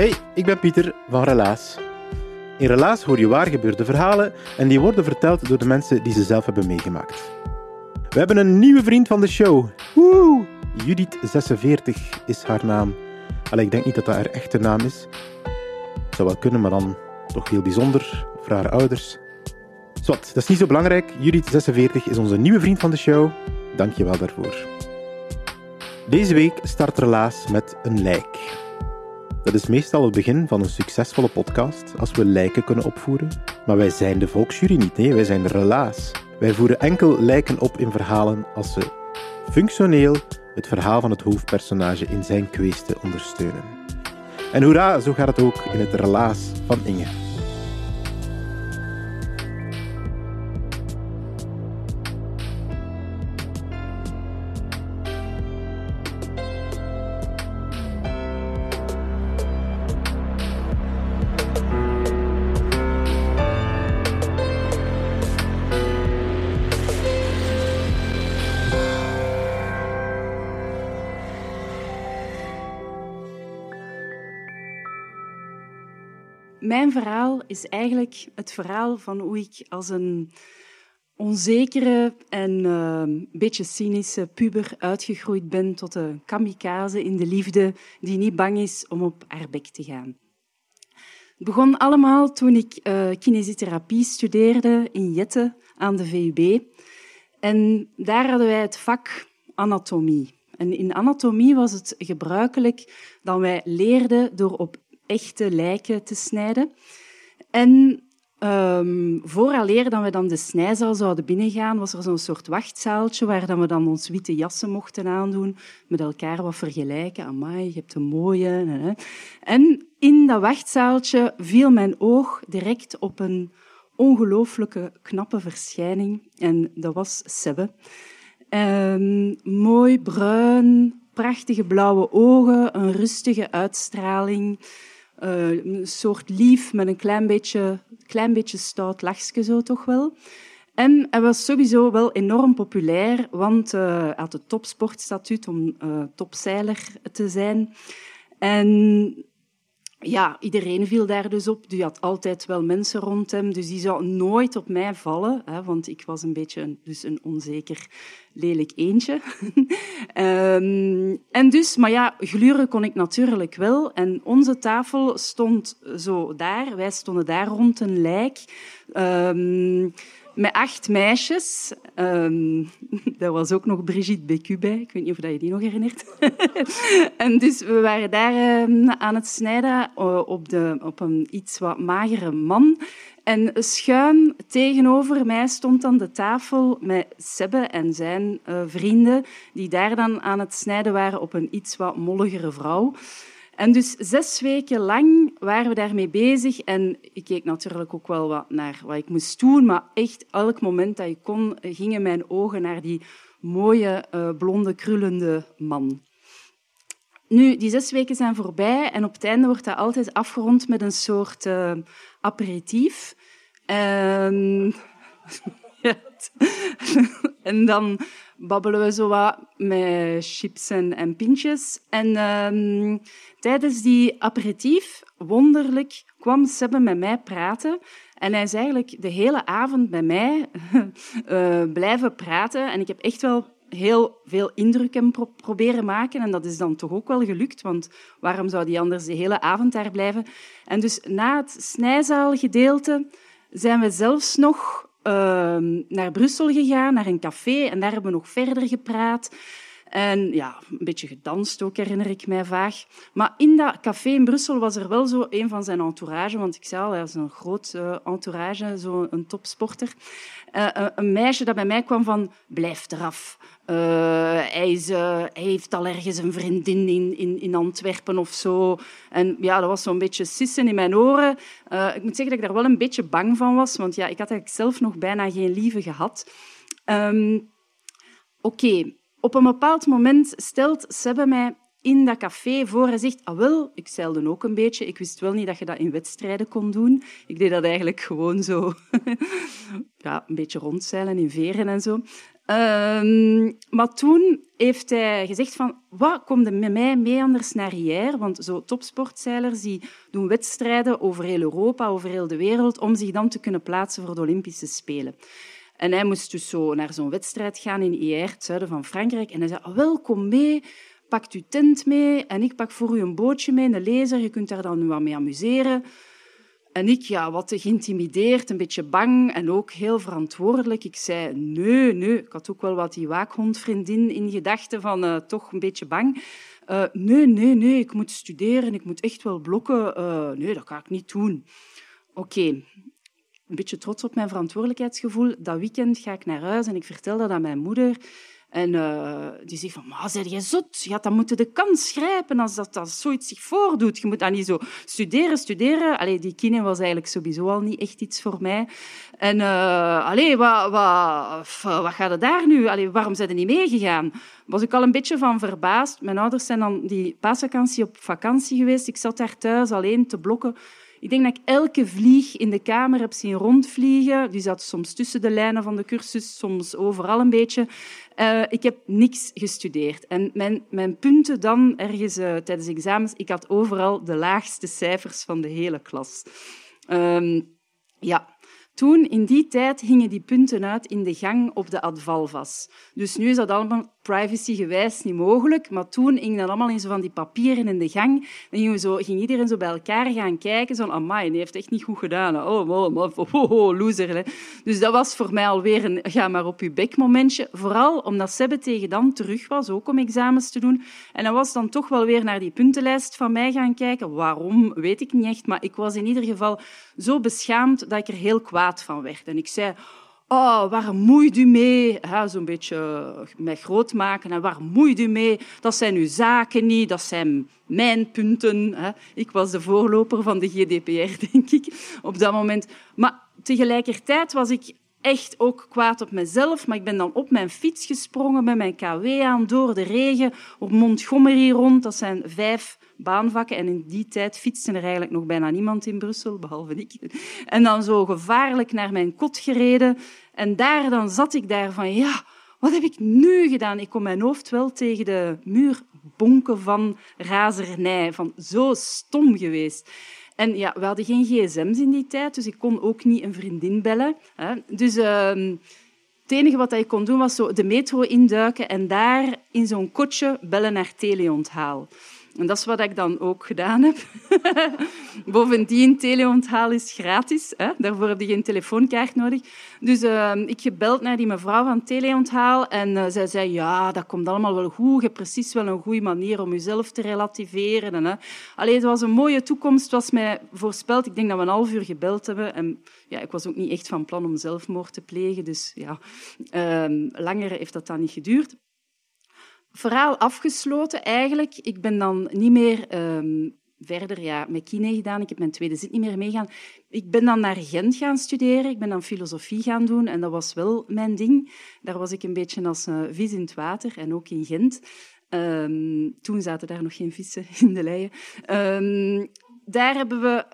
Hey, ik ben Pieter van Relaas. In Relaas hoor je waargebeurde verhalen en die worden verteld door de mensen die ze zelf hebben meegemaakt. We hebben een nieuwe vriend van de show. Woe! Judith46 is haar naam. Allee, ik denk niet dat dat haar echte naam is. Zou wel kunnen, maar dan toch heel bijzonder voor haar ouders. Zwat, dat is niet zo belangrijk. Judith46 is onze nieuwe vriend van de show. Dank je wel daarvoor. Deze week start Relaas met een lijk. Dat is meestal het begin van een succesvolle podcast als we lijken kunnen opvoeren. Maar wij zijn de volksjury niet, nee, wij zijn relaas. Wij voeren enkel lijken op in verhalen als ze functioneel het verhaal van het hoofdpersonage in zijn kweeste ondersteunen. En hoera, zo gaat het ook in het relaas van Inge. Is eigenlijk het verhaal van hoe ik als een onzekere en een beetje cynische puber uitgegroeid ben tot een kamikaze in de liefde die niet bang is om op haar bek te gaan. Het begon allemaal toen ik uh, kinesiotherapie studeerde in Jette aan de VUB. En daar hadden wij het vak anatomie. En in anatomie was het gebruikelijk dat wij leerden door op echte lijken te snijden. En um, vooraleer dat we dan de snijzaal zouden binnengaan, was er zo'n soort wachtzaaltje waar dan we dan ons witte jassen mochten aandoen, met elkaar wat vergelijken. Amai, je hebt een mooie. En in dat wachtzaaltje viel mijn oog direct op een ongelooflijke knappe verschijning. En dat was Sebbe. Um, mooi bruin, prachtige blauwe ogen, een rustige uitstraling. Uh, een soort lief met een klein beetje, klein beetje stout lachje zo toch wel. En hij was sowieso wel enorm populair, want uh, hij had het topsportstatuut om uh, topzeiler te zijn. En ja, iedereen viel daar dus op. Die had altijd wel mensen rond hem, dus die zou nooit op mij vallen, hè, want ik was een beetje een, dus een onzeker, lelijk eentje. um, en dus, maar ja, gluren kon ik natuurlijk wel. En onze tafel stond zo daar. Wij stonden daar rond een lijk. Um, met acht meisjes. Um, daar was ook nog Brigitte Bécu bij. Ik weet niet of je die nog herinnert. en dus we waren daar um, aan het snijden op, de, op een iets wat magere man. En schuin tegenover mij stond dan de tafel met Sebbe en zijn uh, vrienden, die daar dan aan het snijden waren op een iets wat molligere vrouw. En dus zes weken lang waren we daarmee bezig. En ik keek natuurlijk ook wel wat naar wat ik moest doen. Maar echt, elk moment dat ik kon, gingen mijn ogen naar die mooie, uh, blonde, krullende man. Nu, die zes weken zijn voorbij en op het einde wordt dat altijd afgerond met een soort uh, aperitief. En... en dan babbelen we zo wat met chips en, en pintjes. En um, tijdens die aperitief, wonderlijk, kwam Sebbe met mij praten. En hij is eigenlijk de hele avond bij mij uh, blijven praten. En ik heb echt wel heel veel indruk hem pro proberen maken. En dat is dan toch ook wel gelukt, want waarom zou die anders de hele avond daar blijven? En dus na het snijzaalgedeelte zijn we zelfs nog ehm, naar Brussel gegaan, naar een café. En daar hebben we nog verder gepraat. En ja, een beetje gedanst ook, herinner ik mij vaag. Maar in dat café in Brussel was er wel zo een van zijn entourage, want ik zei al, hij is een groot uh, entourage, een topsporter. Uh, een meisje dat bij mij kwam van, blijf eraf. Hij, heeft al ergens een vriendin in, in, in, Antwerpen of zo. En ja, dat was zo'n beetje sissen in mijn oren. ik moet zeggen dat ik daar wel een beetje bang van was, want ja, ik had eigenlijk zelf nog bijna geen lieve gehad. Um, Oké. Op een bepaald moment stelt Sebbe mij in dat café voor en zegt, ah ik zeilde ook een beetje. Ik wist wel niet dat je dat in wedstrijden kon doen. Ik deed dat eigenlijk gewoon zo, ja, een beetje rondzeilen in veren en zo. Um, maar toen heeft hij gezegd van, wat, kom je met mij mee anders naar hier? Want zo topsportzeilers die doen wedstrijden over heel Europa, over heel de wereld, om zich dan te kunnen plaatsen voor de Olympische Spelen. En hij moest dus zo naar zo'n wedstrijd gaan in IR, het zuiden van Frankrijk. En hij zei, oh, welkom mee, pak uw tent mee en ik pak voor u een bootje mee, een lezer. Je kunt daar dan nu wat mee amuseren. En ik, ja, wat geïntimideerd, een beetje bang en ook heel verantwoordelijk. Ik zei, nee, nee. Ik had ook wel wat die waakhondvriendin in gedachten van uh, toch een beetje bang. Uh, nee, nee, nee, ik moet studeren, ik moet echt wel blokken. Uh, nee, dat ga ik niet doen. Oké, een beetje trots op mijn verantwoordelijkheidsgevoel. Dat weekend ga ik naar huis en ik vertel dat aan mijn moeder. En uh, die zegt van, maar zeg je zot? Je had dan moeten de kans grijpen als dat, als zoiets zich voordoet. Je moet dan niet zo studeren, studeren. Allee, die kine was eigenlijk sowieso al niet echt iets voor mij. En uh, wat, wat, wat gaat er daar nu? Allee, waarom zijn er niet meegegaan? Was ik al een beetje van verbaasd. Mijn ouders zijn dan die paasvakantie op vakantie geweest. Ik zat daar thuis alleen te blokken ik denk dat ik elke vlieg in de kamer heb zien rondvliegen. Die zat soms tussen de lijnen van de cursus, soms overal een beetje. Uh, ik heb niks gestudeerd. En mijn, mijn punten dan, ergens uh, tijdens examens, ik had overal de laagste cijfers van de hele klas. Um, ja, toen, in die tijd, hingen die punten uit in de gang op de Advalvas. Dus nu is dat allemaal privacygewijs niet mogelijk, maar toen hing dat allemaal in zo van die papieren in de gang. Dan ging, zo, ging iedereen zo bij elkaar gaan kijken, zo, amai, die heeft echt niet goed gedaan. Oh, oh, oh, oh, oh loser. Dus dat was voor mij alweer een ga maar op je bek momentje. Vooral omdat Sebbe tegen dan terug was, ook om examens te doen. En dan was dan toch wel weer naar die puntenlijst van mij gaan kijken. Waarom, weet ik niet echt, maar ik was in ieder geval zo beschaamd dat ik er heel kwaad van werd. En ik zei... Oh, waar moeit u mee? Zo'n beetje eh, mij groot maken. En waar moeit u mee? Dat zijn uw zaken niet, dat zijn mijn punten. Ik was de voorloper van de GDPR, denk ik, op dat moment. Maar tegelijkertijd was ik echt ook kwaad op mezelf. Maar ik ben dan op mijn fiets gesprongen met mijn KW aan door de regen op Montgomery rond. Dat zijn vijf baanvakken. En in die tijd fietste er eigenlijk nog bijna niemand in Brussel, behalve ik. En dan zo gevaarlijk naar mijn kot gereden. En daar dan zat ik daar van, ja, wat heb ik nu gedaan? Ik kon mijn hoofd wel tegen de muur bonken van razernij, van zo stom geweest. En ja, we hadden geen gsm's in die tijd, dus ik kon ook niet een vriendin bellen. Hè. Dus uh, het enige wat ik kon doen, was zo de metro induiken en daar in zo'n kotje bellen naar teleonthaal. En dat is wat ik dan ook gedaan heb. Bovendien, teleonthaal is gratis. Hè? Daarvoor heb je geen telefoonkaart nodig. Dus uh, ik gebeld naar die mevrouw van teleonthaal en uh, zij zei, ja, dat komt allemaal wel goed. Je hebt precies wel een goede manier om jezelf te relativeren. En, hè. Allee, het was een mooie toekomst, was mij voorspeld. Ik denk dat we een half uur gebeld hebben. En ja, ik was ook niet echt van plan om zelfmoord te plegen. Dus ja, uh, langer heeft dat dan niet geduurd verhaal afgesloten eigenlijk. Ik ben dan niet meer um, verder ja, met kine gedaan. Ik heb mijn tweede zit niet meer meegaan. Ik ben dan naar Gent gaan studeren. Ik ben dan filosofie gaan doen en dat was wel mijn ding. Daar was ik een beetje als uh, vis in het water en ook in Gent. Um, toen zaten daar nog geen vissen in de leien. Um, daar, hebben we,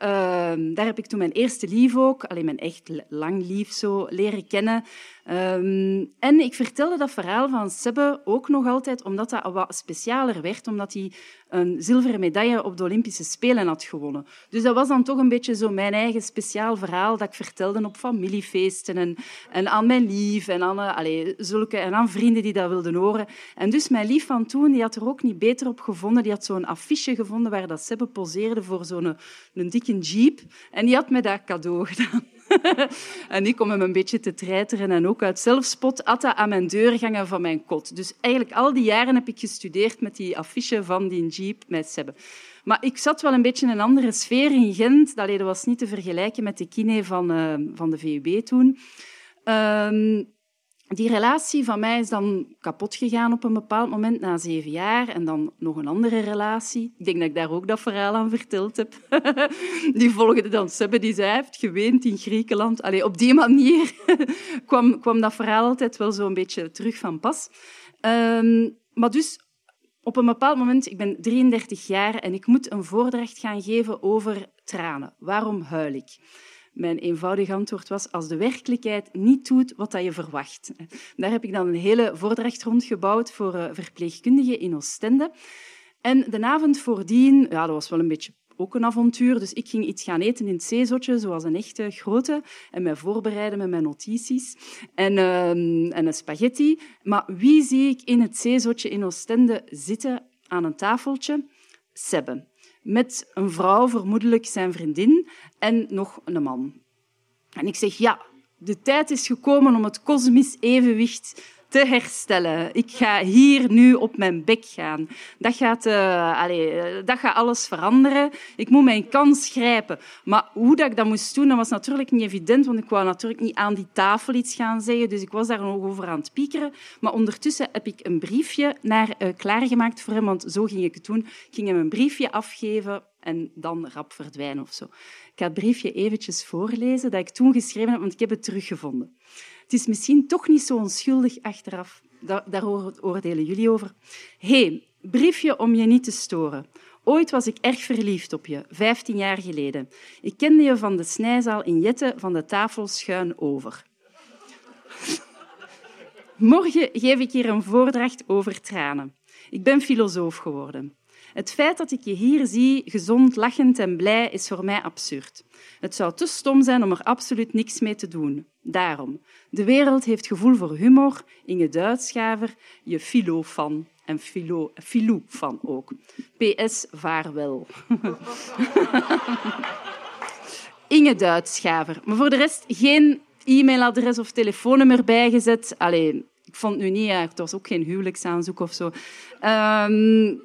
daar heb ik toen mijn eerste lief ook, alleen mijn echt lang lief zo, leren kennen. Um, en ik vertelde dat verhaal van Sebbe ook nog altijd omdat dat wat specialer werd, omdat hij een zilveren medaille op de Olympische Spelen had gewonnen. Dus dat was dan toch een beetje zo mijn eigen speciaal verhaal dat ik vertelde op familiefeesten en, en aan mijn lief en aan, allez, zulke, en aan vrienden die dat wilden horen. En dus mijn lief van toen, die had er ook niet beter op gevonden. Die had zo'n affiche gevonden waar dat Sebbe poseerde voor zo'n een dikke jeep. En die had me dat cadeau gedaan. en ik om hem een beetje te treiteren en ook uit zelfspot Atta aan mijn deur gangen van mijn kot. Dus eigenlijk al die jaren heb ik gestudeerd met die affiche van die jeep met Sebbe. Maar ik zat wel een beetje in een andere sfeer in Gent. Dat was niet te vergelijken met de kine van, uh, van de VUB toen. Uh, die relatie van mij is dan kapot gegaan op een bepaald moment, na zeven jaar. En dan nog een andere relatie. Ik denk dat ik daar ook dat verhaal aan verteld heb. die volgde dan Sebbe, die zei, heeft geweend in Griekenland. Allee, op die manier kwam, kwam dat verhaal altijd wel zo een beetje terug van pas. Um, maar dus op een bepaald moment, ik ben 33 jaar en ik moet een voordracht gaan geven over tranen. Waarom huil ik? Mijn eenvoudige antwoord was, als de werkelijkheid niet doet wat je verwacht. Daar heb ik dan een hele voordracht rondgebouwd voor eh, verpleegkundigen in Oostende. En de avond voordien, ja, dat was wel een beetje ook een avontuur. Dus ik ging iets gaan eten in het zeezotje, zoals een echte grote, en mij voorbereiden met mijn notities en, uh, en een spaghetti. Maar wie zie ik in het zeezotje in Oostende zitten aan een tafeltje? Sebbe met een vrouw, vermoedelijk zijn vriendin, en nog een man. En ik zeg, ja, de tijd is gekomen om het kosmisch evenwicht te herstellen. Ik ga hier nu op mijn bek gaan. Dat gaat, uh, allez, dat gaat alles veranderen. Ik moet mijn kans grijpen. Maar hoe dat ik dat moest doen, dat was natuurlijk niet evident, want ik wou natuurlijk niet aan die tafel iets gaan zeggen. Dus ik was daar nog over aan het piekeren. Maar ondertussen heb ik een briefje naar, uh, klaargemaakt voor hem, want zo ging ik het doen. Ik ging hem een briefje afgeven en dan rap verdwijnen of zo. Ik ga het briefje eventjes voorlezen dat ik toen geschreven heb, want ik heb het teruggevonden. Het is misschien toch niet zo onschuldig achteraf. Daar oordelen jullie over. hey, briefje om je niet te storen. Ooit was ik erg verliefd op je, vijftien jaar geleden. Ik kende je van de snijzaal in Jette van de tafel schuin over. Morgen geef ik hier een voordracht over tranen. Ik ben filosoof geworden. Het feit dat ik je hier zie, gezond, lachend en blij, is voor mij absurd. Het zou te stom zijn om er absoluut niks mee te doen. Daarom. De wereld heeft gevoel voor humor. Inge Duitschaver, je filo-fan. En filo, filou-fan ook. PS, vaarwel. Inge Duitschaver. Maar voor de rest geen e-mailadres of telefoonnummer bijgezet. Allee, ik vond nu niet... Het was ook geen huwelijksaanzoek of zo. Um,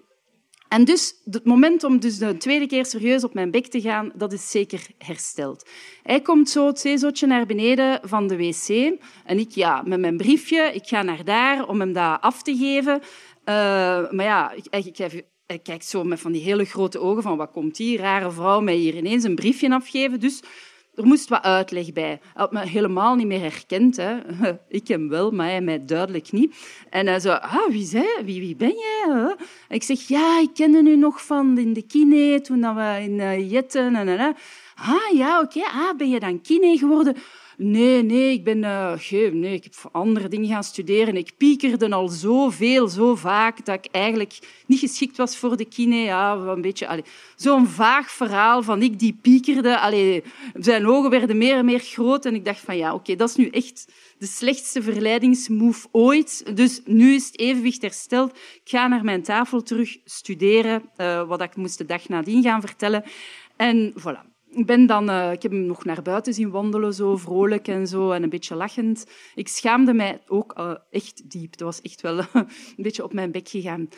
en dus het moment om dus de tweede keer serieus op mijn bek te gaan, dat is zeker hersteld. Hij komt zo het zeezotje naar beneden van de wc. En ik, ja, met mijn briefje, ik ga naar daar om hem dat af te geven. Uh, maar ja, ik, ik, ik kijkt zo met van die hele grote ogen van wat komt die rare vrouw mij hier ineens een briefje afgeven. Dus er moest wat uitleg bij. Hij had me helemaal niet meer herkend. Hè. Ik hem wel, maar hij mij duidelijk niet. En hij zei, ah, wie, zei, wie, wie ben jij? ik zeg, ja, ik kende u nog van in de kine, toen we in uh, Jetten. En, en, ah, ja, oké. Ah, ben je dan kine geworden? Nee, nee, ik ben uh, nee, ik heb andere dingen gaan studeren. Ik piekerde al zoveel, zo vaak, dat ik eigenlijk niet geschikt was voor de kine. Ja, een beetje, zo'n vaag verhaal van ik die piekerde. Allee, zijn ogen werden meer en meer groot en ik dacht van ja, oké, dat is nu echt de slechtste verleidingsmove ooit. Dus nu is het evenwicht hersteld. Ik ga naar mijn tafel terug studeren, uh, wat ik moest de dag nadien gaan vertellen. En voilà, ik, ben dan, uh, ik heb hem nog naar buiten zien wandelen, zo vrolijk en zo, en een beetje lachend. Ik schaamde mij ook uh, echt diep. Dat was echt wel een beetje op mijn bek gegaan.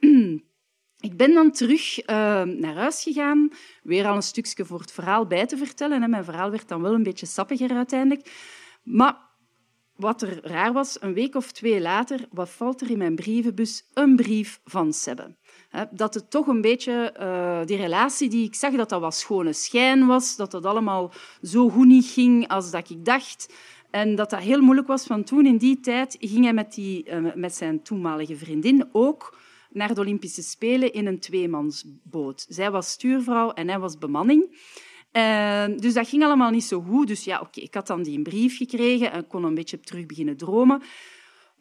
ik ben dan terug naar huis gegaan, weer al een stukje voor het verhaal bij te vertellen. En mijn verhaal werd dan wel een beetje sappiger uiteindelijk. Maar wat er raar was, een week of twee later, wat valt er in mijn brievenbus? Een brief van Sebbe dat het toch een beetje uh, die relatie die ik zag, dat dat wat schone schijn was, dat dat allemaal zo goed niet ging als dat ik dacht. En dat dat heel moeilijk was, want toen in die tijd ging hij met, die, uh, met zijn toenmalige vriendin ook naar de Olympische Spelen in een tweemansboot. Zij was stuurvrouw en hij was bemanning. Uh, dus dat ging allemaal niet zo goed. Dus ja, oké, ik had dan die brief gekregen en kon een beetje terug beginnen dromen.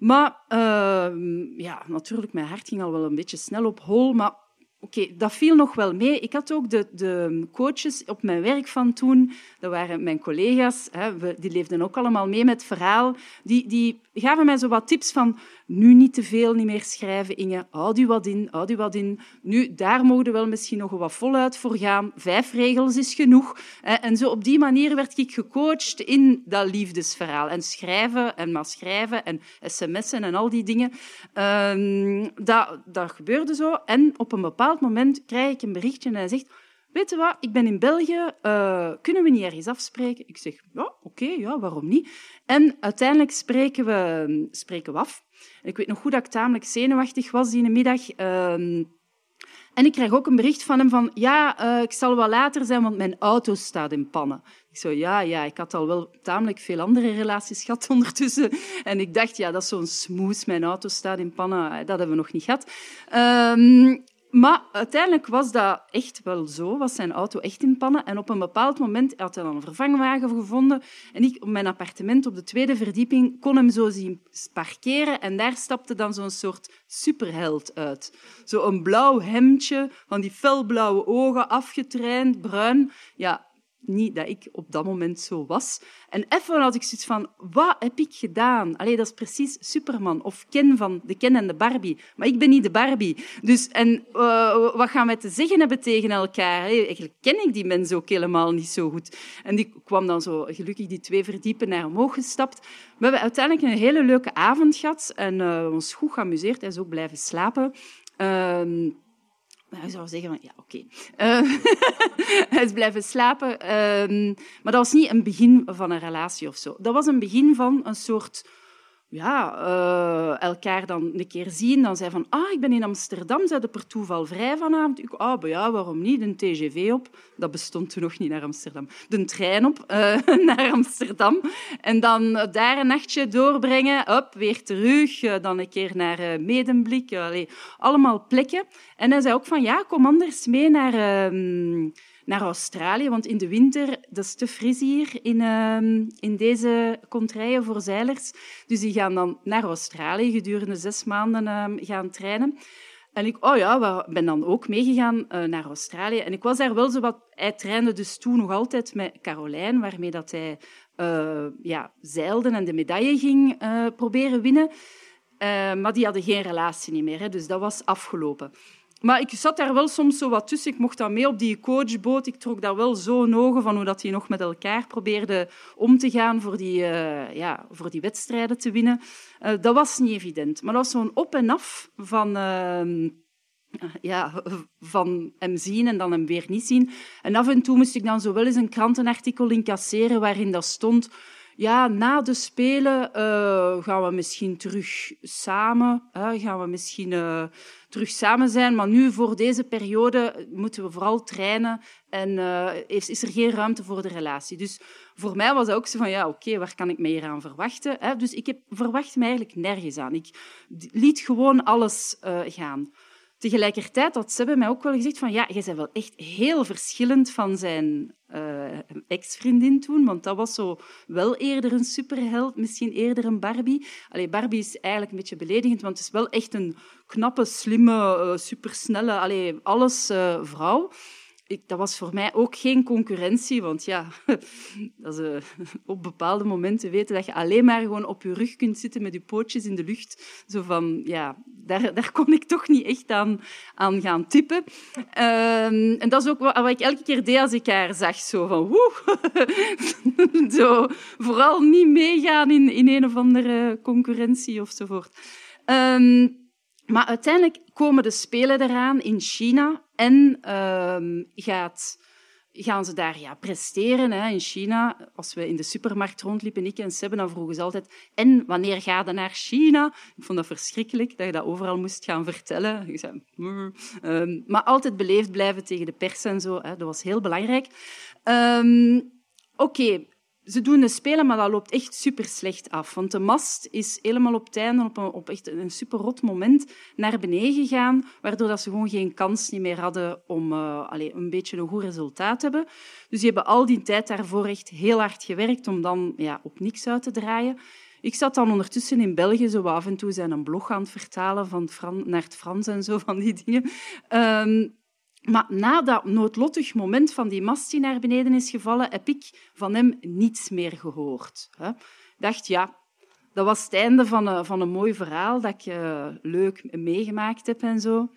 Maar uh, ja, natuurlijk, mijn hart ging al wel een beetje snel op hol. Maar oké, dat viel nog wel mee. Ik had ook de, de, coaches op mijn werk van toen, dat waren mijn collega's, hè, we, die leefden ook allemaal mee met het verhaal. Die, die gaven mij zo wat tips van nu niet te veel niet meer schrijven, Inge. Houd u wat in, houd u wat in. Nu, daar mogen we wel misschien nog wat voluit voor gaan. Vijf regels is genoeg. En zo op die manier werd ik gecoacht in dat liefdesverhaal. En schrijven en maar schrijven en sms'en en al die dingen. Ehm, dat, dat gebeurde zo. En op een bepaald moment krijg ik een berichtje en hij zegt weet je wat, ik ben in België, uh, kunnen we niet ergens afspreken? Ik zeg, ja, oké, ja, waarom niet? En uiteindelijk spreken we, spreken we af. ik weet nog goed dat ik tamelijk zenuwachtig was die middag. Uh, en ik krijg ook een bericht van hem van, ja, uh, ik zal wel later zijn, want mijn auto staat in pannen. Ik zo, ja, ja, ik had al wel tamelijk veel andere relaties gehad ondertussen. En ik dacht, ja, dat is zo'n smoes, mijn auto staat in pannen, dat hebben we nog niet gehad. Um, maar uiteindelijk was dat echt wel zo, was zijn auto echt in pannen. En op een bepaald moment had hij dan een vervangwagen gevonden. En ik op mijn appartement op de tweede verdieping kon hem zo zien parkeren. En daar stapte dan zo'n soort superheld uit. Zo'n blauw hemdje, van die felblauwe ogen, afgetraind, bruin. Ja, niet dat ik op dat moment zo was. En even had ik zoiets van, wat heb ik gedaan? Allee, dat is precies Superman of Ken van de Ken en de Barbie. Maar ik ben niet de Barbie. Dus, en uh, wat gaan wij te zeggen hebben tegen elkaar? eigenlijk ken ik die mensen ook helemaal niet zo goed. En die kwam dan zo gelukkig die twee verdiepen naar omhoog gestapt. We hebben uiteindelijk een hele leuke avond gehad en uh, ons goed geamuseerd. Is ook blijven slapen. Uh, ik zou zeggen van, ja, oké. Okay. Uh, hij is blijven slapen. Uh, maar dat was niet een begin van een relatie of zo. Dat was een begin van een soort ja, uh, elkaar dan een keer zien. Dan zei van, ah, ik ben in Amsterdam, zijn per toeval vrij vanavond. Ik, ah, ja, waarom niet? Een TGV op. Dat bestond toen nog niet naar Amsterdam. De trein op uh, naar Amsterdam. En dan daar een nachtje doorbrengen. Op, weer terug. Uh, dan een keer naar Medemblik. Allemaal plekken. En hij zei ook van, ja, kom anders mee naar ehm, naar Australië, want in de winter dat is te fris hier in, uh, in deze contraien voor zeilers. Dus die gaan dan naar Australië gedurende zes maanden uh, gaan trainen. En ik oh ja, ben dan ook meegegaan uh, naar Australië. En ik was daar wel zo wat... Hij trainde dus toen nog altijd met Carolijn, waarmee dat hij uh, ja, zeilde en de medaille ging uh, proberen winnen. maar die hadden geen relatie meer, hè, dus dat was afgelopen. Maar ik zat daar wel soms zo wat tussen. Ik mocht dan mee op die coachboot. Ik trok daar wel zo ogen van hoe dat die nog met elkaar probeerden om te gaan voor die, uh, ja, voor die wedstrijden te winnen. Uh, dat was niet evident. Maar dat was zo'n op en af van... Uh, ja, van hem zien en dan hem weer niet zien. En af en toe moest ik dan zo wel eens een krantenartikel incasseren waarin dat stond ja, na de Spelen gaan we misschien terug samen, gaan we misschien terug samen zijn. Maar nu, voor deze periode, moeten we vooral trainen en is, is, er geen ruimte voor de relatie. Dus voor mij was dat ook zo van, ja, oké, waar kan ik me hier aan verwachten? Hè? Dus ik heb, verwacht me eigenlijk nergens aan. Ik liet gewoon alles gaan. Tegelijkertijd had Sebbe mij ook wel gezegd van ja, jij bent wel echt heel verschillend van zijn uh, ex-vriendin toen, want dat was zo wel eerder een superheld, misschien eerder een Barbie. Allee, Barbie is eigenlijk een beetje beledigend, want het is wel echt een knappe, slimme, uh, supersnelle, alles uh, vrouw dat was voor mij ook geen concurrentie, want ja, dat is, uh, op bepaalde momenten weten dat je alleen maar gewoon op je rug kunt zitten met je pootjes in de lucht. Zo van, ja, daar, daar kon ik toch niet echt aan, aan gaan tippen. Uh, en dat is ook wat, wat, ik elke keer deed als ik haar zag, zo van, woe, zo, vooral niet meegaan in, in een of andere concurrentie ofzovoort. Um, maar uiteindelijk komen de Spelen eraan in China en uh, gaat, gaan ze daar ja, presteren. Hè. In China, als we in de supermarkt rondliepen, ik en Sebbe, dan vroegen ze altijd en wanneer ga je naar China? Ik vond dat verschrikkelijk, dat je dat overal moest gaan vertellen. Ik zei, uh, maar altijd beleefd blijven tegen de pers en zo, hè. dat was heel belangrijk. Um, Oké, ze doen de spelen, maar dat loopt echt super slecht af. Want de mast is helemaal op het einde, op een, echt een super rot moment, naar beneden gegaan, waardoor dat ze gewoon geen kans meer hadden om uh, allez, een beetje een goed resultaat te hebben. Dus die hebben al die tijd daarvoor echt heel hard gewerkt om dan ja, op niks uit te draaien. Ik zat dan ondertussen in België zo af en toe zijn een blog aan het vertalen van naar het Frans en zo van die dingen. Um, maar na dat noodlottig moment van die mast die naar beneden is gevallen, heb ik van hem niets meer gehoord. Ik dacht, ja, dat was het einde van een, van een mooi verhaal dat ik uh, leuk meegemaakt heb en zo.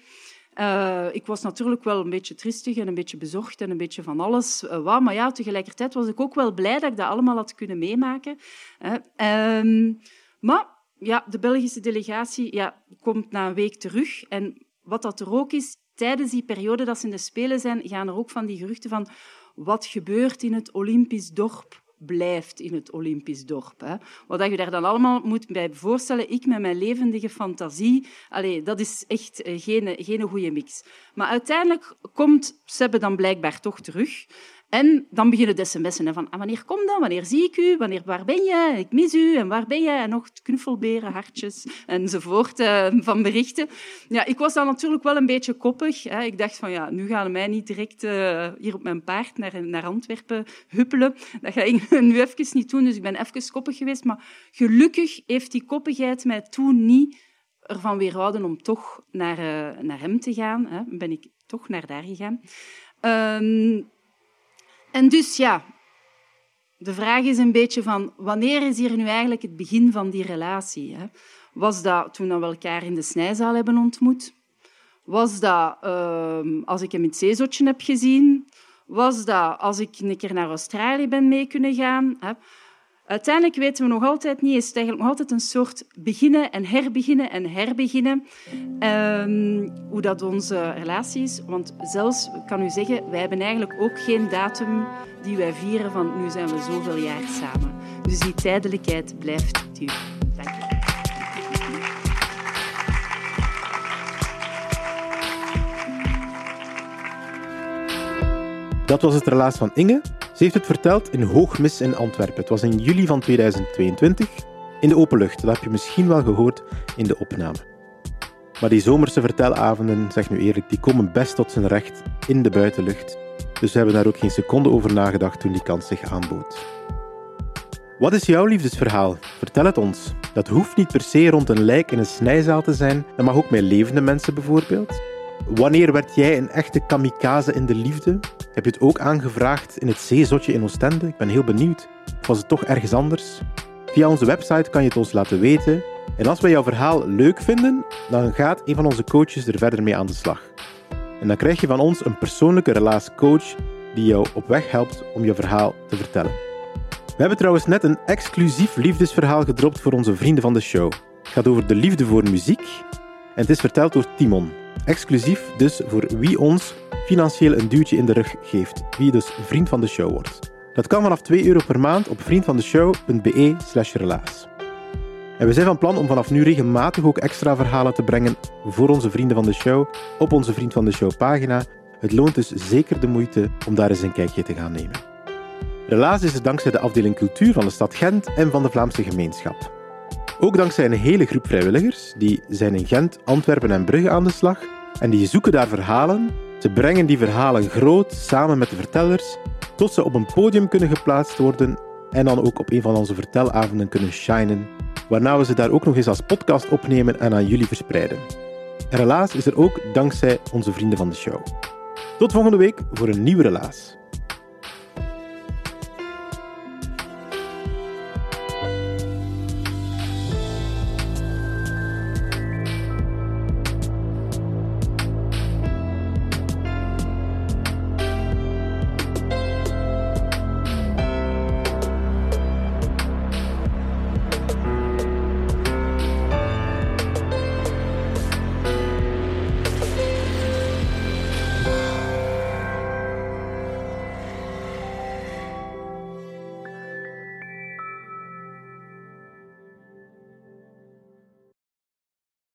Uh, ik was natuurlijk wel een beetje tristig en een beetje bezorgd en een beetje van alles. Maar ja, tegelijkertijd was ik ook wel blij dat ik dat allemaal had kunnen meemaken. Uh, maar ja, de Belgische delegatie ja, komt na een week terug. En wat dat er ook is, tijdens die periode dat ze in de Spelen zijn, gaan er ook van die geruchten van wat gebeurt in het Olympisch dorp blijft in het Olympisch dorp. Hè. Wat je daar dan allemaal moet bij voorstellen, ik met mijn levendige fantasie, allez, dat is echt eh, geen, geen goede mix. Maar uiteindelijk komt Sebbe dan blijkbaar toch terug. En dan beginnen de sms'en van ah, wanneer kom dan, wanneer zie ik u, wanneer, waar ben je, ik mis u en waar ben je, en nog knuffelberen, hartjes enzovoort uh, van berichten. Ja, ik was dan natuurlijk wel een beetje koppig. Hè. Ik dacht van ja, nu gaan mij niet direct uh, hier op mijn paard naar, naar Antwerpen huppelen. Dat ga ik nu even niet doen, dus ik ben even koppig geweest. Maar gelukkig heeft die koppigheid mij toen niet ervan weerhouden om toch naar, uh, naar hem te gaan. Hè. Ben ik toch naar daar gegaan. Um, en dus ja, de vraag is een beetje van wanneer is hier nu eigenlijk het begin van die relatie? Hè? Was dat toen we elkaar in de snijzaal hebben ontmoet? Was dat uh, als ik hem in het zeezotje heb gezien? Was dat als ik een keer naar Australië ben mee kunnen gaan? Hè? Uiteindelijk weten we nog altijd niet, is het eigenlijk nog altijd een soort beginnen en herbeginnen en herbeginnen. Um, hoe dat onze relatie is. Want zelfs, ik kan u zeggen, wij hebben eigenlijk ook geen datum die wij vieren van nu zijn we zoveel jaar samen. Dus die tijdelijkheid blijft duur. Dank u. Dat was het relaas van Inge. Ze heeft het verteld in Hoogmis in Antwerpen. Het was in juli van 2022 in de open lucht. Dat heb je misschien wel gehoord in de opname. Maar die zomerse vertelavonden, zeg nu eerlijk, die komen best tot zijn recht in de buitenlucht. Dus we hebben daar ook geen seconde over nagedacht toen die kans zich aanbood. Wat is jouw liefdesverhaal? Vertel het ons. Dat hoeft niet per se rond een lijk in een snijzaal te zijn. Dat mag ook met levende mensen bijvoorbeeld. Wanneer werd jij een echte kamikaze in de liefde? Heb je het ook aangevraagd in het zeezotje in Oostende? Ik ben heel benieuwd. Of was het toch ergens anders? Via onze website kan je het ons laten weten. En als wij jouw verhaal leuk vinden, dan gaat een van onze coaches er verder mee aan de slag. En dan krijg je van ons een persoonlijke relatiecoach die jou op weg helpt om je verhaal te vertellen. We hebben trouwens net een exclusief liefdesverhaal gedropt voor onze vrienden van de show. Het gaat over de liefde voor muziek en het is verteld door Timon. Exclusief dus voor wie ons financieel een duwtje in de rug geeft. Wie dus vriend van de show wordt. Dat kan vanaf 2 euro per maand op vriendvandeshow.be slash relaas. En we zijn van plan om vanaf nu regelmatig ook extra verhalen te brengen voor onze vrienden van de show op onze Vriend van de Show pagina. Het loont dus zeker de moeite om daar eens een kijkje te gaan nemen. Relaas is er dankzij de afdeling cultuur van de stad Gent en van de Vlaamse gemeenschap. Ook dankzij een hele groep vrijwilligers, die zijn in Gent, Antwerpen en Brugge aan de slag en die zoeken daar verhalen. Ze brengen die verhalen groot samen met de vertellers, tot ze op een podium kunnen geplaatst worden en dan ook op een van onze vertelavonden kunnen shinen, waarna we ze daar ook nog eens als podcast opnemen en aan jullie verspreiden. En helaas is er ook dankzij onze vrienden van de show. Tot volgende week voor een nieuwe relaas.